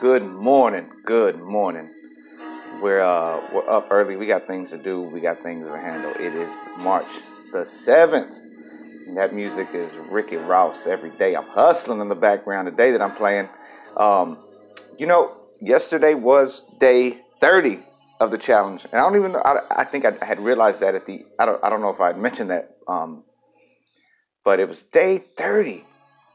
Good morning. Good morning. We're uh we're up early. We got things to do. We got things to handle. It is March the seventh. That music is Rick Ross every day. I'm hustling in the background The day that I'm playing. Um, you know, yesterday was day 30 of the challenge, and I don't even. I, I think I had realized that at the. I don't. I don't know if I had mentioned that. Um, but it was day 30.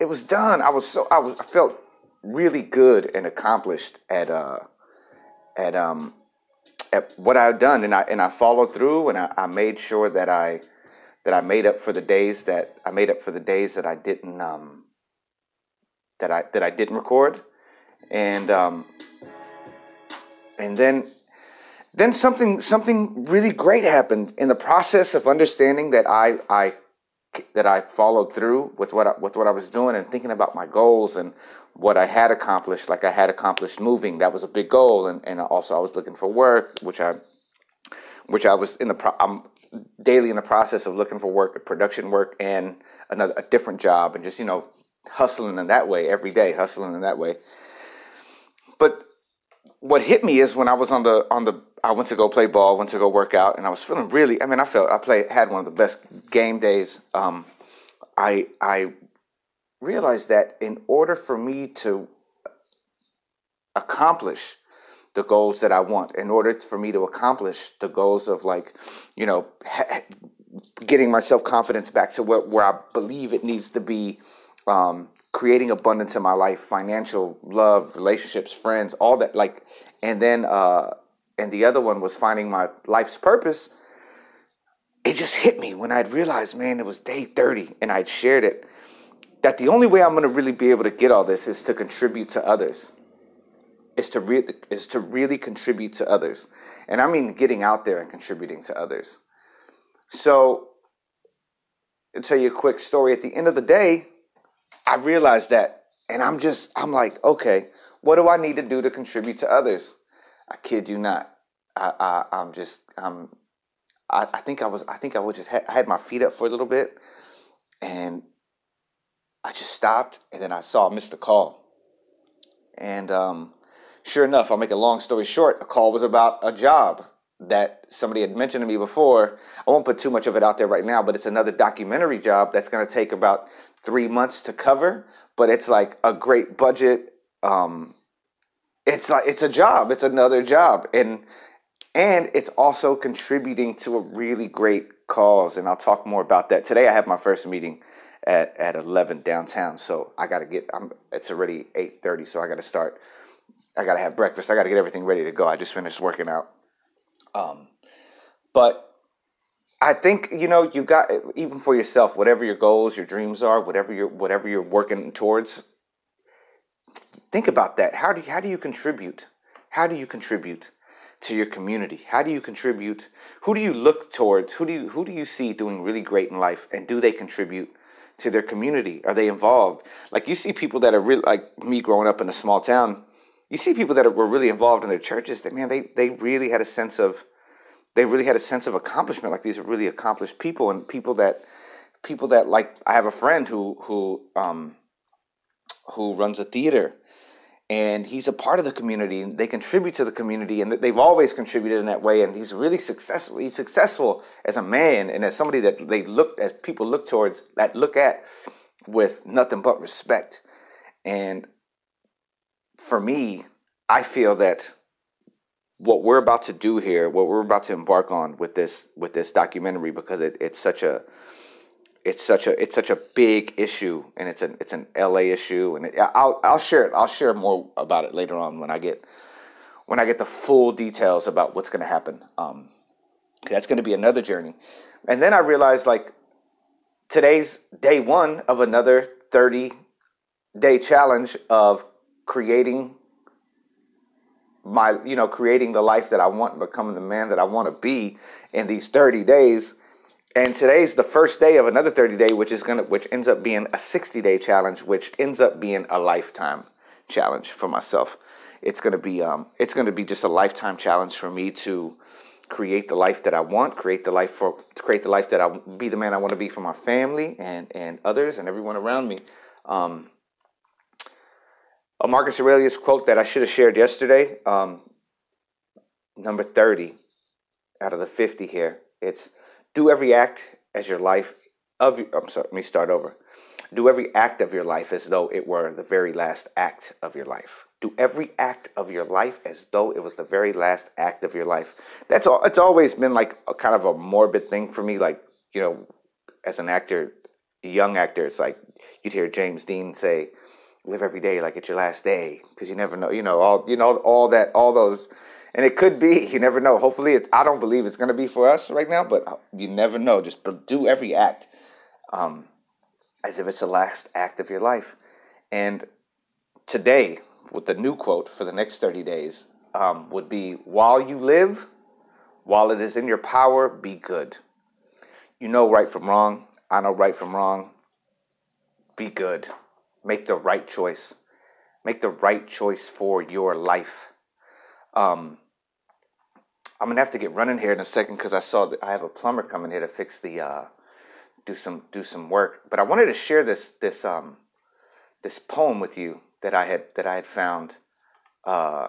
It was done. I was so. I was. I felt really good and accomplished at uh at um at what I've done. And I and I followed through and I, I made sure that I that I made up for the days that I made up for the days that I didn't um that I that I didn't record. And um and then then something something really great happened in the process of understanding that I I that I followed through with what I, with what I was doing and thinking about my goals and what I had accomplished. Like I had accomplished moving, that was a big goal, and and also I was looking for work, which I which I was in the pro- I'm daily in the process of looking for work, production work, and another a different job, and just you know hustling in that way every day, hustling in that way. But what hit me is when I was on the on the I went to go play ball, went to go work out, and I was feeling really. I mean, I felt I played had one of the best game days. Um, I I realized that in order for me to accomplish the goals that I want, in order for me to accomplish the goals of like, you know, getting my self confidence back to where, where I believe it needs to be, um, creating abundance in my life, financial, love, relationships, friends, all that. Like, and then, uh, and the other one was finding my life's purpose. It just hit me when I'd realized, man, it was day 30 and I'd shared it that the only way I'm going to really be able to get all this is to contribute to others. Is to re- is to really contribute to others, and I mean getting out there and contributing to others. So, to tell you a quick story. At the end of the day, I realized that, and I'm just I'm like, okay, what do I need to do to contribute to others? I kid you not. I, I I'm just I'm I, I think I was I think I was just ha- I had my feet up for a little bit, and I just stopped and then I saw I missed a call. And um, sure enough, I'll make a long story short. A call was about a job that somebody had mentioned to me before. I won't put too much of it out there right now, but it's another documentary job that's going to take about three months to cover. But it's like a great budget. Um, it's like it's a job. It's another job, and and it's also contributing to a really great cause. And I'll talk more about that today. I have my first meeting at, at 11 downtown. So I got to get, I'm, it's already 8.30, so I got to start, I got to have breakfast. I got to get everything ready to go. I just finished working out. Um, but I think, you know, you got, even for yourself, whatever your goals, your dreams are, whatever you're, whatever you're working towards, think about that. How do, how do you contribute? How do you contribute? to your community? How do you contribute? Who do you look towards? Who do you who do you see doing really great in life and do they contribute to their community? Are they involved? Like you see people that are really like me growing up in a small town. You see people that were really involved in their churches. That man, they they really had a sense of they really had a sense of accomplishment. Like these are really accomplished people and people that people that like. I have a friend who who um who runs a theater and he's a part of the community and they contribute to the community and they've always contributed in that way and he's really successful he's successful as a man and as somebody that they look as people look towards that look at with nothing but respect. And for me i feel that what we're about to do here what we're about to embark on with this with this documentary because it, it's such a it's such a it's such a big issue, and it's an it's an LA issue, and it, I'll I'll share it. I'll share more about it later on when I get when I get the full details about what's going to happen. Um, that's going to be another journey, and then I realized like today's day one of another thirty day challenge of creating my you know creating the life that I want, becoming the man that I want to be in these thirty days and today's the first day of another 30 day, which is gonna, which ends up being a 60 day challenge, which ends up being a lifetime challenge for myself. It's gonna be, um, it's gonna be just a lifetime challenge for me to create the life that I want, create the life for, create the life that I be the man I want to be for my family and and others and everyone around me. Um, a Marcus Aurelius quote that I should have shared yesterday. Um, number 30 out of the 50 here. It's do every act as your life of I'm sorry, let me start over. Do every act of your life as though it were the very last act of your life. Do every act of your life as though it was the very last act of your life. That's all. It's always been like a kind of a morbid thing for me. Like you know, as an actor, a young actor, it's like you'd hear James Dean say, "Live every day like it's your last day," because you never know. You know all you know all that all those and it could be. You never know. Hopefully, it, I don't believe it's going to be for us right now, but you never know. Just do every act um, as if it's the last act of your life. And today, with the new quote for the next 30 days, um, would be While you live, while it is in your power, be good. You know right from wrong. I know right from wrong. Be good. Make the right choice. Make the right choice for your life. Um, I'm gonna have to get running here in a second because I saw that I have a plumber coming here to fix the uh, do some do some work. But I wanted to share this this um this poem with you that I had that I had found. Uh,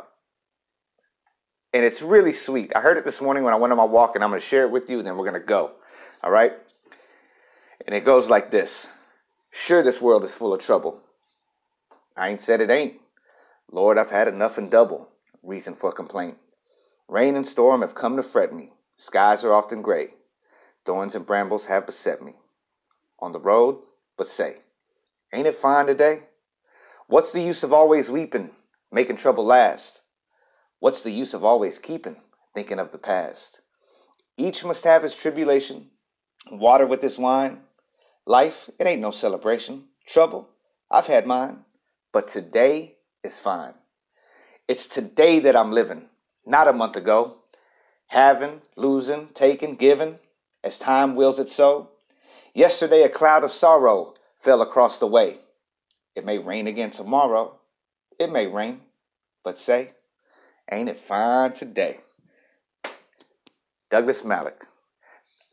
and it's really sweet. I heard it this morning when I went on my walk, and I'm going to share it with you, and then we're going to go. All right? And it goes like this Sure, this world is full of trouble. I ain't said it ain't. Lord, I've had enough and double. Reason for complaint. Rain and storm have come to fret me. Skies are often gray. Thorns and brambles have beset me. On the road, but say, ain't it fine today? What's the use of always weeping, making trouble last? What's the use of always keeping, thinking of the past? Each must have his tribulation, water with his wine. Life, it ain't no celebration. Trouble, I've had mine, but today is fine. It's today that I'm living not a month ago. Having, losing, taking, giving, as time wills it so. Yesterday, a cloud of sorrow fell across the way. It may rain again tomorrow. It may rain, but say, ain't it fine today? Douglas Malloch.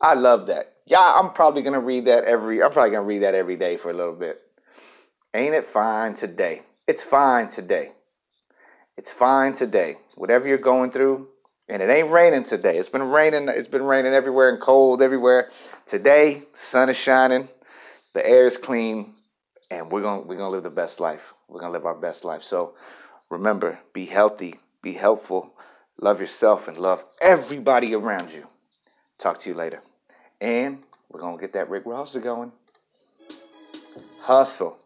I love that. Yeah, I'm probably gonna read that every. I'm probably gonna read that every day for a little bit. Ain't it fine today? It's fine today. It's fine today. Whatever you're going through, and it ain't raining today. It's been raining. It's been raining everywhere and cold everywhere. Today, sun is shining, the air is clean, and we're gonna we're gonna live the best life. We're gonna live our best life. So remember, be healthy, be helpful, love yourself, and love everybody around you. Talk to you later. And we're gonna get that Rick Ross going. Hustle.